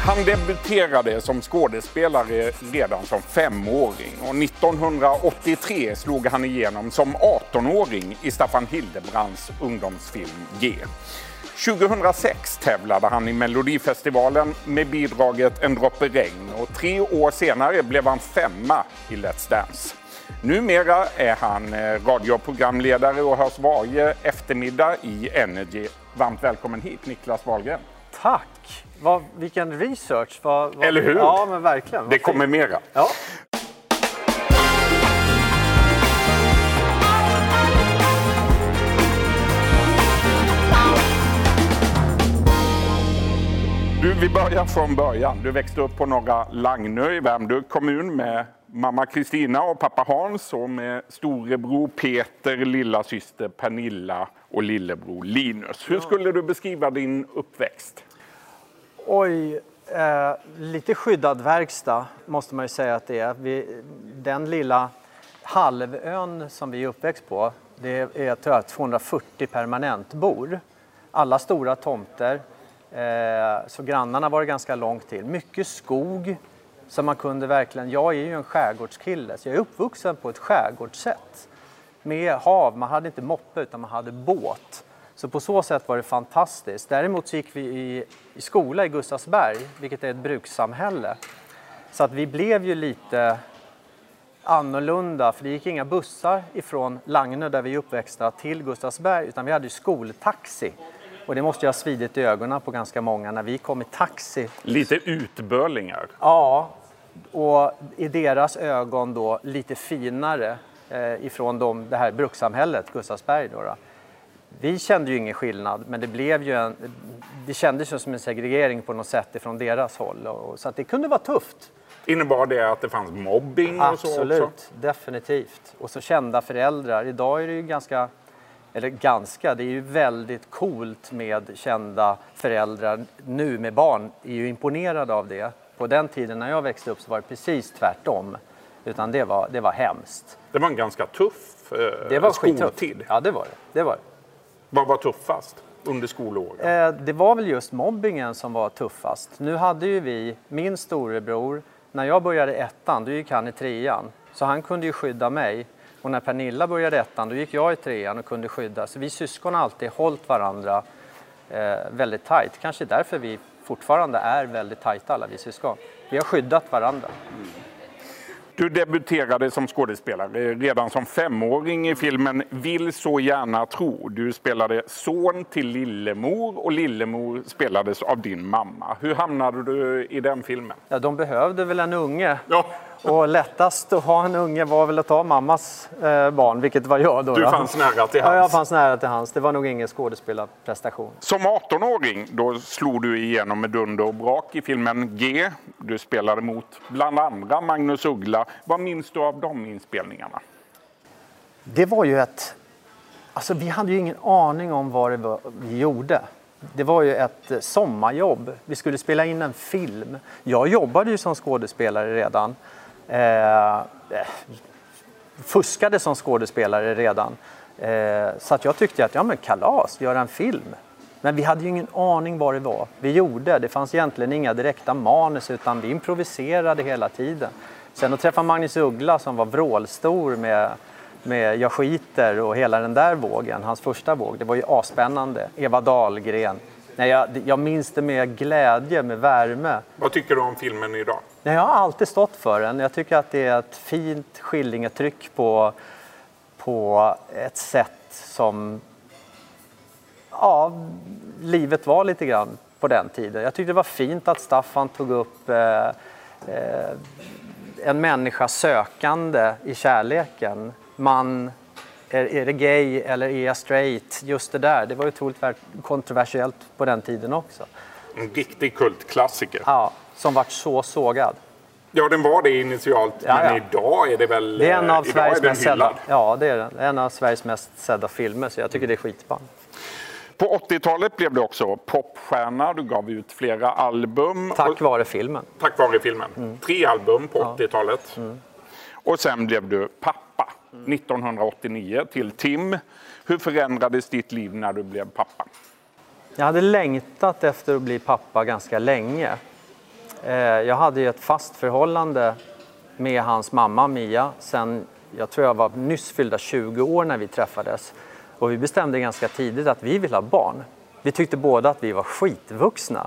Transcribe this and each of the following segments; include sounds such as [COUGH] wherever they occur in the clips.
Han debuterade som skådespelare redan som femåring och 1983 slog han igenom som 18-åring i Staffan Hildebrands ungdomsfilm G. 2006 tävlade han i Melodifestivalen med bidraget En droppe regn och tre år senare blev han femma i Let's Dance. Numera är han eh, radioprogramledare och hörs varje eftermiddag i Energy. Varmt välkommen hit Niklas Wahlgren. Tack! Vad, vilken research! Vad, vad, Eller hur? Ja, men verkligen. Det kommer mera. Ja. Du, vi börjar från början. Du växte upp på Norra Lagnö i Värmdö kommun med mamma Kristina och pappa Hans och med storebror Peter, lilla syster Pernilla och lillebror Linus. Hur skulle du beskriva din uppväxt? Oj, eh, lite skyddad verkstad måste man ju säga att det är. Vi, den lilla halvön som vi är uppväxt på, det är tror jag, 240 permanentbor. Alla stora tomter, eh, så grannarna var det ganska långt till. Mycket skog, så man kunde verkligen... Jag är ju en skärgårdskille, så jag är uppvuxen på ett skärgårdssätt. Med hav, man hade inte moppe utan man hade båt. Så på så sätt var det fantastiskt. Däremot så gick vi i, i skola i Gustavsberg, vilket är ett brukssamhälle. Så att vi blev ju lite annorlunda, för det gick inga bussar ifrån Lagnö där vi är uppväxta till Gustavsberg, utan vi hade ju skoltaxi. Och det måste ju ha svidit i ögonen på ganska många när vi kom i taxi. Lite utbörlingar. Ja, och i deras ögon då lite finare eh, ifrån dem, det här brukssamhället, Gustavsberg. Då, då. Vi kände ju ingen skillnad, men det, blev ju en, det kändes ju som en segregering på något sätt ifrån deras håll. Och, så att det kunde vara tufft. Innebar det att det fanns mobbing och så också? Absolut, definitivt. Och så kända föräldrar. Idag är det ju ganska, eller ganska, det är ju väldigt coolt med kända föräldrar nu med barn. är ju imponerade av det. På den tiden när jag växte upp så var det precis tvärtom. Utan det var, det var hemskt. Det var en ganska tuff eh, Det var skoltid. skittufft. Ja, det var det. det, var det. Vad var tuffast under skolåren? Eh, det var väl just mobbingen som var tuffast. Nu hade ju vi, min storebror, när jag började ettan, då gick han i trean. Så han kunde ju skydda mig. Och när Pernilla började ettan, då gick jag i trean och kunde skydda. Så vi syskon har alltid hållit varandra eh, väldigt tajt. Kanske därför vi fortfarande är väldigt tajta alla vi syskon. Vi har skyddat varandra. Du debuterade som skådespelare redan som femåring i filmen Vill så gärna tro. Du spelade son till Lillemor och Lillemor spelades av din mamma. Hur hamnade du i den filmen? Ja, de behövde väl en unge. Ja, Och lättast att ha en unge var väl att ta mammas eh, barn, vilket var jag då. du då. fanns nära till Ja, jag fanns nära till hans. Det var nog ingen skådespelarprestation. Som 18-åring då slog du igenom med dunder och brak i filmen G. Du spelade mot bland andra Magnus Uggla. Vad minns du av de inspelningarna? Det var ju ett... Alltså vi hade ju ingen aning om vad det var vi gjorde. Det var ju ett eh, sommarjobb. Vi skulle spela in en film. Jag jobbade ju som skådespelare redan. Eh, fuskade som skådespelare redan. Eh, så att jag tyckte att, ja men kalas, göra en film. Men vi hade ju ingen aning vad det var vi gjorde. Det fanns egentligen inga direkta manus utan vi improviserade hela tiden. Sen att träffa Magnus Uggla som var vrålstor med, med Jag skiter och hela den där vågen, hans första våg, det var ju asspännande. Eva Dahlgren. Nej, jag, jag minns det med glädje, med värme. Vad tycker du om filmen idag? Nej, jag har alltid stått för den. Jag tycker att det är ett fint skillingetryck på, på ett sätt som ja, livet var lite grann på den tiden. Jag tyckte det var fint att Staffan tog upp eh, eh, en människa sökande i kärleken. Man, är, är det gay eller är jag straight? Just det där, det var otroligt ver- kontroversiellt på den tiden också. En riktig kultklassiker. Ja, som vart så sågad. Ja, den var det initialt, Ja, men ja. idag är det väl Det är en eh, av idag Sveriges mest sedda, ja, det är den. En av Sveriges mest sedda filmer, så jag tycker det är skitspännande. På 80-talet blev du också popstjärna. Du gav ut flera album. Tack vare filmen. tack vare filmen. Mm. Tre album på 80-talet. Och sen blev du pappa 1989 till Tim. Hur förändrades ditt liv när du blev pappa? Jag hade längtat efter att bli pappa ganska länge. Eh, jag hade ju ett fast förhållande med hans mamma Mia sen jag tror jag var nyss fyllda 20 år när vi träffades. Och vi bestämde ganska tidigt att vi vill ha barn. Vi tyckte båda att vi var skitvuxna.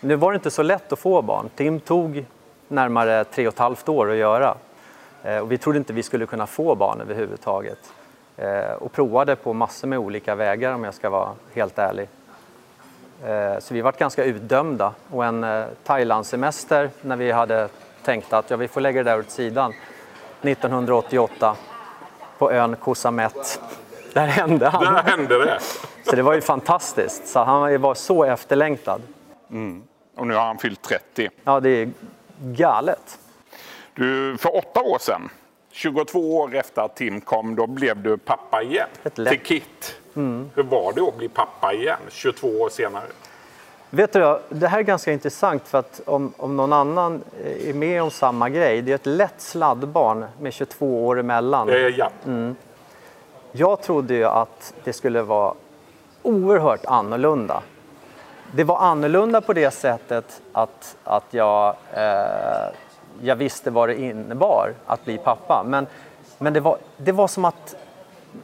Nu var det inte så lätt att få barn. Tim tog närmare tre och ett halvt år att göra. Eh, och vi trodde inte vi skulle kunna få barn överhuvudtaget. Eh, och provade på massor med olika vägar om jag ska vara helt ärlig. Eh, så vi var ganska utdömda. Och en Thailandssemester när vi hade tänkt att ja, vi får lägga det där åt sidan 1988 på ön Koh Samet. Där hände han. Där hände det. Så det var ju fantastiskt. Så han var så efterlängtad. Mm. Och nu har han fyllt 30. Ja, det är galet. Du, för åtta år sedan, 22 år efter att Tim kom, då blev du pappa igen. Till Kit. Mm. Hur var det att bli pappa igen, 22 år senare? Vet du, det här är ganska intressant för att om, om någon annan är med om samma grej, det är ett lätt sladdbarn med 22 år emellan. Eh, ja. Mm. Jag trodde ju att det skulle vara oerhört annorlunda. Det var annorlunda på det sättet att, att jag, eh, jag visste vad det innebar att bli pappa. Men, men det, var, det var som att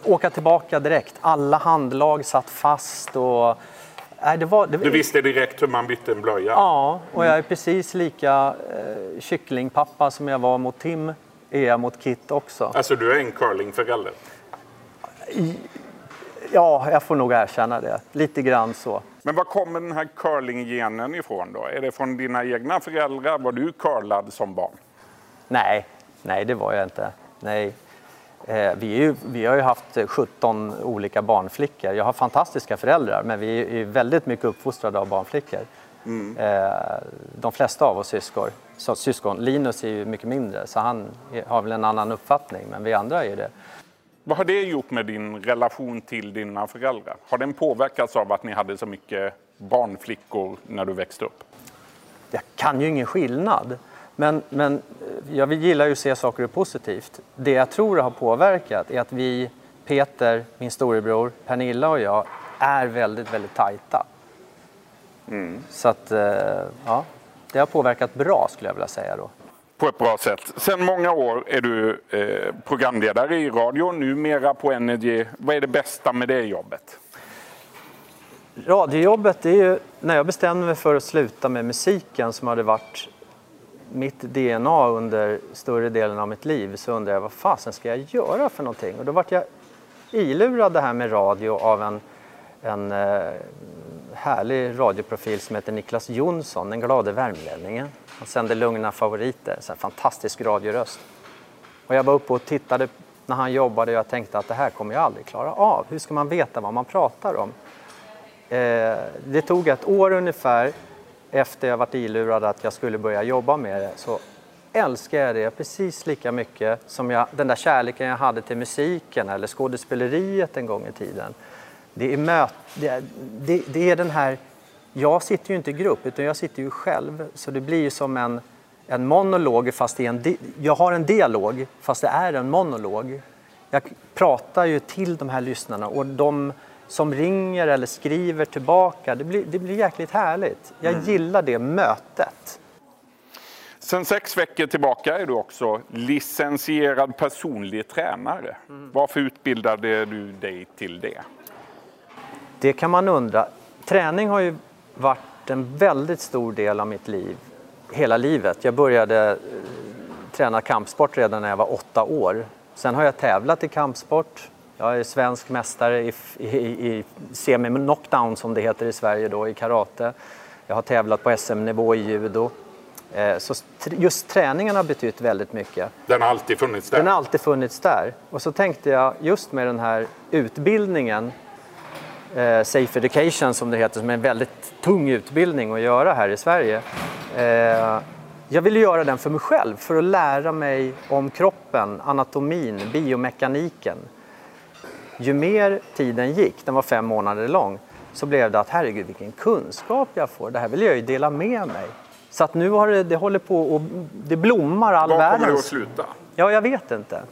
åka tillbaka direkt. Alla handlag satt fast. och Nej, det var, det... Du visste direkt hur man bytte en blöja? Ja, och jag är precis lika eh, kycklingpappa som jag var mot Tim, är jag mot Kit också. Alltså du är en curlingförälder? Ja, jag får nog erkänna det. Lite grann så. Men var kommer den här curlinggenen ifrån då? Är det från dina egna föräldrar? Var du curlad som barn? Nej, nej det var jag inte. Nej. Eh, vi, ju, vi, har ju haft 17 olika barnflickor. Jag har fantastiska föräldrar men vi är väldigt mycket uppfostrade av barnflickor. Mm. Eh, de flesta av oss syskon, så, syskon. Linus är ju mycket mindre så han har väl en annan uppfattning men vi andra är det. Vad har det gjort med din relation till dina föräldrar? Har den påverkats av att ni hade så mycket barnflickor när du växte upp? Jag kan ju ingen skillnad. Men, men eh, jag gillar ju att se saker positivt. Det jag tror har påverkat är att vi, Peter, min storebror, Pernilla och jag är väldigt, väldigt tajta. Mm. Så att, eh, ja, det har påverkat bra skulle jag vilja säga då. På ett bra sätt. Sen många år är du eh, programledare i radio, numera på Energy. Vad är det bästa med det jobbet? Radiojobbet, är ju när jag bestämde mig för att sluta med musiken som hade varit mitt DNA under större delen av mitt liv så undrade jag vad fasen ska jag göra för någonting? Och då vart jag ilurad det här med radio av en, en eh, härlig radioprofil som heter Niklas Jonsson, den glade värmlänningen. Han sänder lugna favoriter, en fantastisk radioröst. Och jag var uppe och tittade när han jobbade och jag tänkte att det här kommer jag aldrig klara av. Hur ska man veta vad man pratar om? Eh, det tog ett år ungefär efter jag varit ilurad att jag skulle börja jobba med det så älskar jag det precis lika mycket som jag, den där kärleken jag hade till musiken eller skådespeleriet en gång i tiden. Det är, möt, det, är, det, det är den här, jag sitter ju inte i grupp utan jag sitter ju själv så det blir som en, en monolog fast det är en, jag har en dialog fast det är en monolog. Jag pratar ju till de här lyssnarna och de som ringer eller skriver tillbaka. Det blir, det blir jäkligt härligt. Jag mm. gillar det mötet. Sen sex veckor tillbaka är du också licensierad personlig tränare. Mm. Varför utbildade du dig till det? Det kan man undra. Träning har ju varit en väldigt stor del av mitt liv, hela livet. Jag började eh, träna kampsport redan när jag var åtta år. Sen har jag tävlat i kampsport jag är svensk mästare i, i, i semi-knockdown som det heter i Sverige då, i karate. Jag har tävlat på SM-nivå i judo. Eh, så just träningen har betytt väldigt mycket. Den har alltid funnits där? Den har alltid funnits där. Och så tänkte jag just med den här utbildningen, eh, Safe Education som det heter, som är en väldigt tung utbildning att göra här i Sverige. Eh, jag ville göra den för mig själv, för att lära mig om kroppen, anatomin, biomekaniken ju mer tiden gick, den var fem månader lång, så blev det att herregud vilken kunskap jag får. Det här vill jag ju dela med mig. Så att nu har det, det håller på och det blommar all världens... Var kommer du att sluta? Ja, jag vet inte.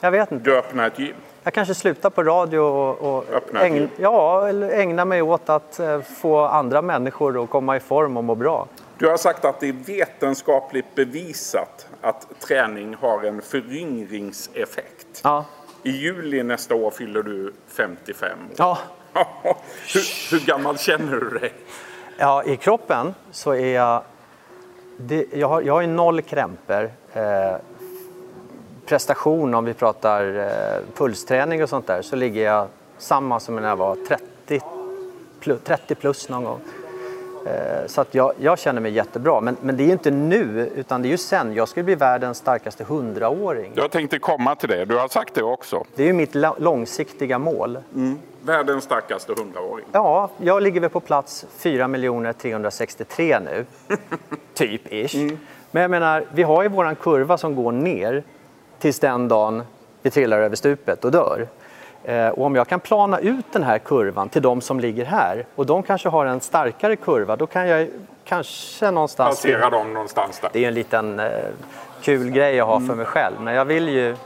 Jag vet inte. Du öppnar ett gym? Jag kanske slutar på radio och, och ägna, ja, ägna mig åt att eh, få andra människor att komma i form och må bra. Du har sagt att det är vetenskapligt bevisat att träning har en föryngringseffekt. Ja. I juli nästa år fyller du 55 år. Ja. [LAUGHS] hur, hur gammal känner du dig? ja, i kroppen så är jag... Det, jag, har, jag har noll krämpor. Eh, prestation, om vi pratar eh, pulsträning och sånt där, så ligger jag samma som när jag var 30 plus, 30 plus någon gång. Eh, så att jag, jag känner mig jättebra. Men, men det är inte nu, utan det är ju sen. Jag skulle bli världens starkaste hundraåring. Jag tänkte komma till det. Du har sagt det också. Det är ju mitt långsiktiga mål. Världens starkaste hundraåring. Ja, jag ligger väl på plats 4 363 nu. [LAUGHS] typ ish. Men jag menar, vi har ju våran kurva som går ner tills den dagen vi trillar över stupet och dör. Eh, och om jag kan plana ut den här kurvan till de som ligger här och de kanske har en starkare kurva, då kan jag kanske någonstans... Passera dem någonstans där. Det är en liten eh, kul grej jag har för mig själv, men jag vill ju...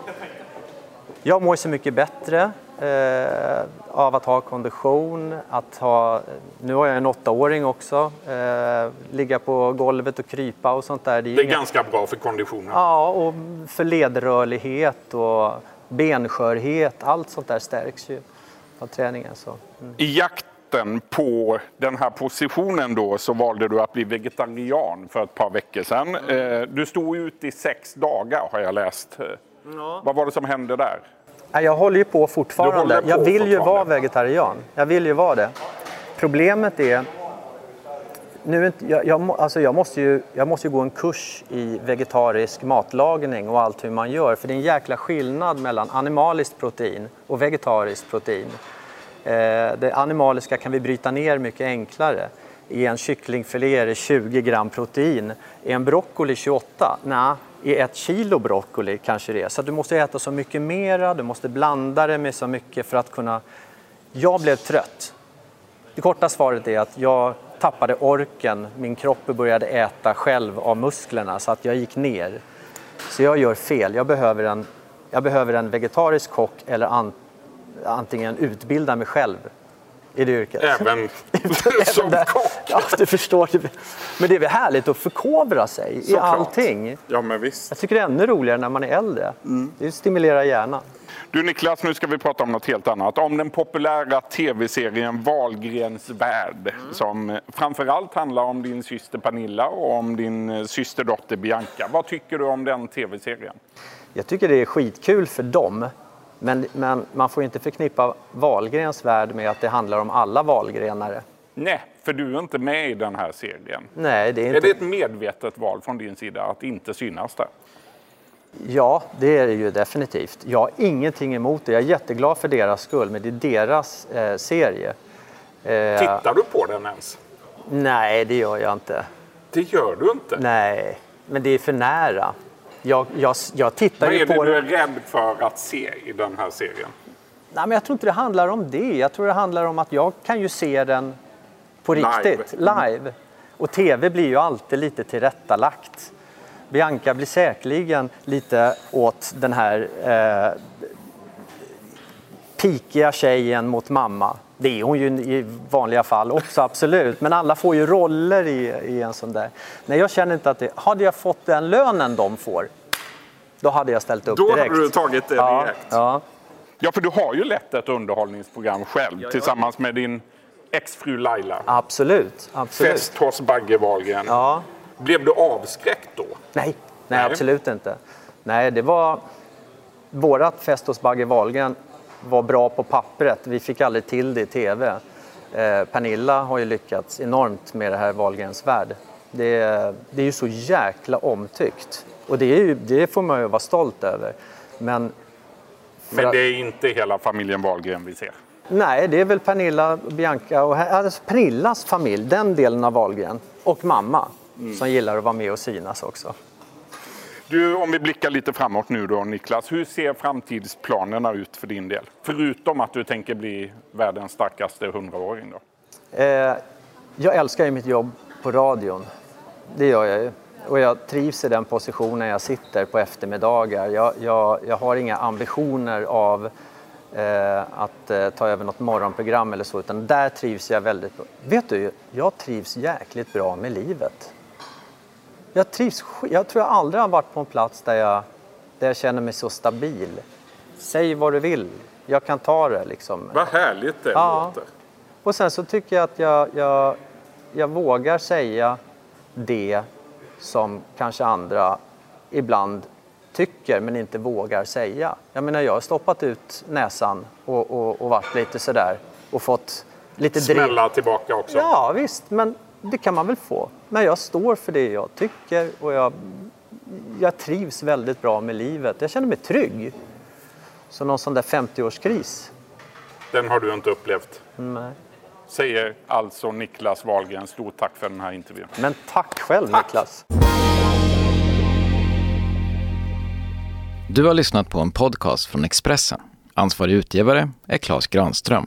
Jag mår så mycket bättre eh, av att ha kondition, att ha... Nu har jag en åttaåring också. Eh, ligga på golvet och krypa och sånt där. är ju Det är inga- ganska bra för konditionen. Ja, och för ledrörlighet och benskörhet. Allt sånt där stärks ju av träningen. Så. Mm. I jakten på den här positionen då så valde du att bli vegetarian för ett par veckor sedan. Eh, Du stod ut i sex dagar har jag läst. Vad var det som hände där? Jag håller ju på fortfarande. håller på jag vill ju vara vegetarian. Jag vill ju vara det. Problemet är... Nu jag, jag, alltså jag, måste ju, jag måste ju gå en kurs i vegetarisk matlagning och allt hur man gör. För det är en jäkla skillnad mellan animaliskt protein och vegetariskt protein. Eh, det animaliska kan vi bryta ner mycket enklare. I en kycklingfilé är det 20 gram protein. I en broccoli 28? Nej, i ett kilo broccoli kanske det är. Så att du måste äta så mycket mera, du måste blanda det med så mycket för att kunna... Jag blev trött. Det korta svaret är att jag tappade orken. Min kropp började äta själv av musklerna så att jag gick ner. Så jag gör fel. Jag behöver en, jag behöver en vegetarisk kock eller an, antingen utbilda mig själv i det yrket. Även [LAUGHS] som där. kock? Ja, du förstår. Men det är väl härligt att förkovra sig i Såklart. allting. Ja, men visst. Jag tycker det är ännu roligare när man är äldre. Det stimulerar hjärnan. Du Niklas, nu ska vi prata om något helt annat. Om den populära tv-serien Wahlgrens värld som eh, framförallt handlar om din syster Pernilla och om din eh, systerdotter Bianca. Vad tycker du om den tv-serien? Jag tycker det är skitkul för dem. Men, men man får inte förknippa Wahlgrens värld med att det handlar om alla Wahlgrenare. Nej, för du är inte med i den här serien. Nej, det är Är inte... det ett medvetet val från din sida att inte synas där? Ja, det är det ju definitivt. Jag har ingenting emot det. Jag är jätteglad för deras skull, men det är deras eh, serie. Eh, Tittar du på den ens? nej, det gör jag inte. Det gör du inte. Nej, men det är för nära. Jag, jag, jag tittar Vad ju är det på du är rädd för att se i den här serien? Nej, men jag tror inte det handlar om det. Jag tror det handlar om att jag kan ju se den på Live. riktigt, live. Och tv blir ju alltid lite tillrättalagt. Bianca blir säkerligen lite åt den här eh, pikiga tjejen mot mamma. Det är hon ju i vanliga fall också, absolut. Men alla får ju roller i, i en sån där. Nej, jag känner inte att det... Hade jag fått den lönen de får, då hade jag ställt upp Då hade direkt. du tagit det ja, direkt. Ja. Ja, för du har ju lett ett underhållningsprogram själv tillsammans med din exfru Laila. Absolut. absolut. Fest hos Bagge Wahlgren. Ja. Blev du avskräckt då? Nej, nej, Nej. absolut inte. Nej, det var... Vårat fest hos Bagge Wahlgren var bra på pappret. Vi fick aldrig till det i tv. Eh, Pernilla har ju lyckats enormt med det här Wahlgrens värld. Det, det är ju så jäkla omtyckt. Och det, ju, det får man ju vara stolt över. Men, Men det är inte hela familjen Wahlgren vi ser. Nej, det är väl Pernilla, Bianca och alltså Pernillas familj, den delen av Wahlgren. Och mamma, som gillar att vara med och synas också. Du, om vi blickar lite framåt nu då Niklas. Hur ser framtidsplanerna ut för din del? Förutom att du tänker bli världens starkaste hundraåring då. Eh, jag älskar ju mitt jobb på radion. Det gör jag ju. Och jag trivs i den positionen jag sitter på eftermiddagar. Jag, jag, jag har inga ambitioner av eh, att eh, ta över något morgonprogram eller så, utan där trivs jag väldigt bra. Vet du, jag trivs jäkligt bra med livet. Jag trivs Jag tror jag aldrig har varit på en plats där jag, där jag känner mig så stabil. Säg vad du vill. Jag kan ta det liksom. Vad härligt det Ja. låter. Och sen så tycker jag att jag, jag, jag vågar säga det som kanske andra ibland tycker men inte vågar säga. Jag menar jag har stoppat ut näsan och, och, och varit lite sådär och fått lite driv. Smälla tillbaka också. Ja visst, men det kan man väl få. Men jag står för det jag tycker och jag, jag trivs väldigt bra med livet. Jag känner mig trygg. Så någon sån där 50-årskris, Den har du inte upplevt. nej. Säger alltså Niklas Wahlgren. Stort tack för den här intervjun. Men tack själv Niklas. Du har lyssnat på en podcast från Expressen. Ansvarig utgivare är Klas Granström.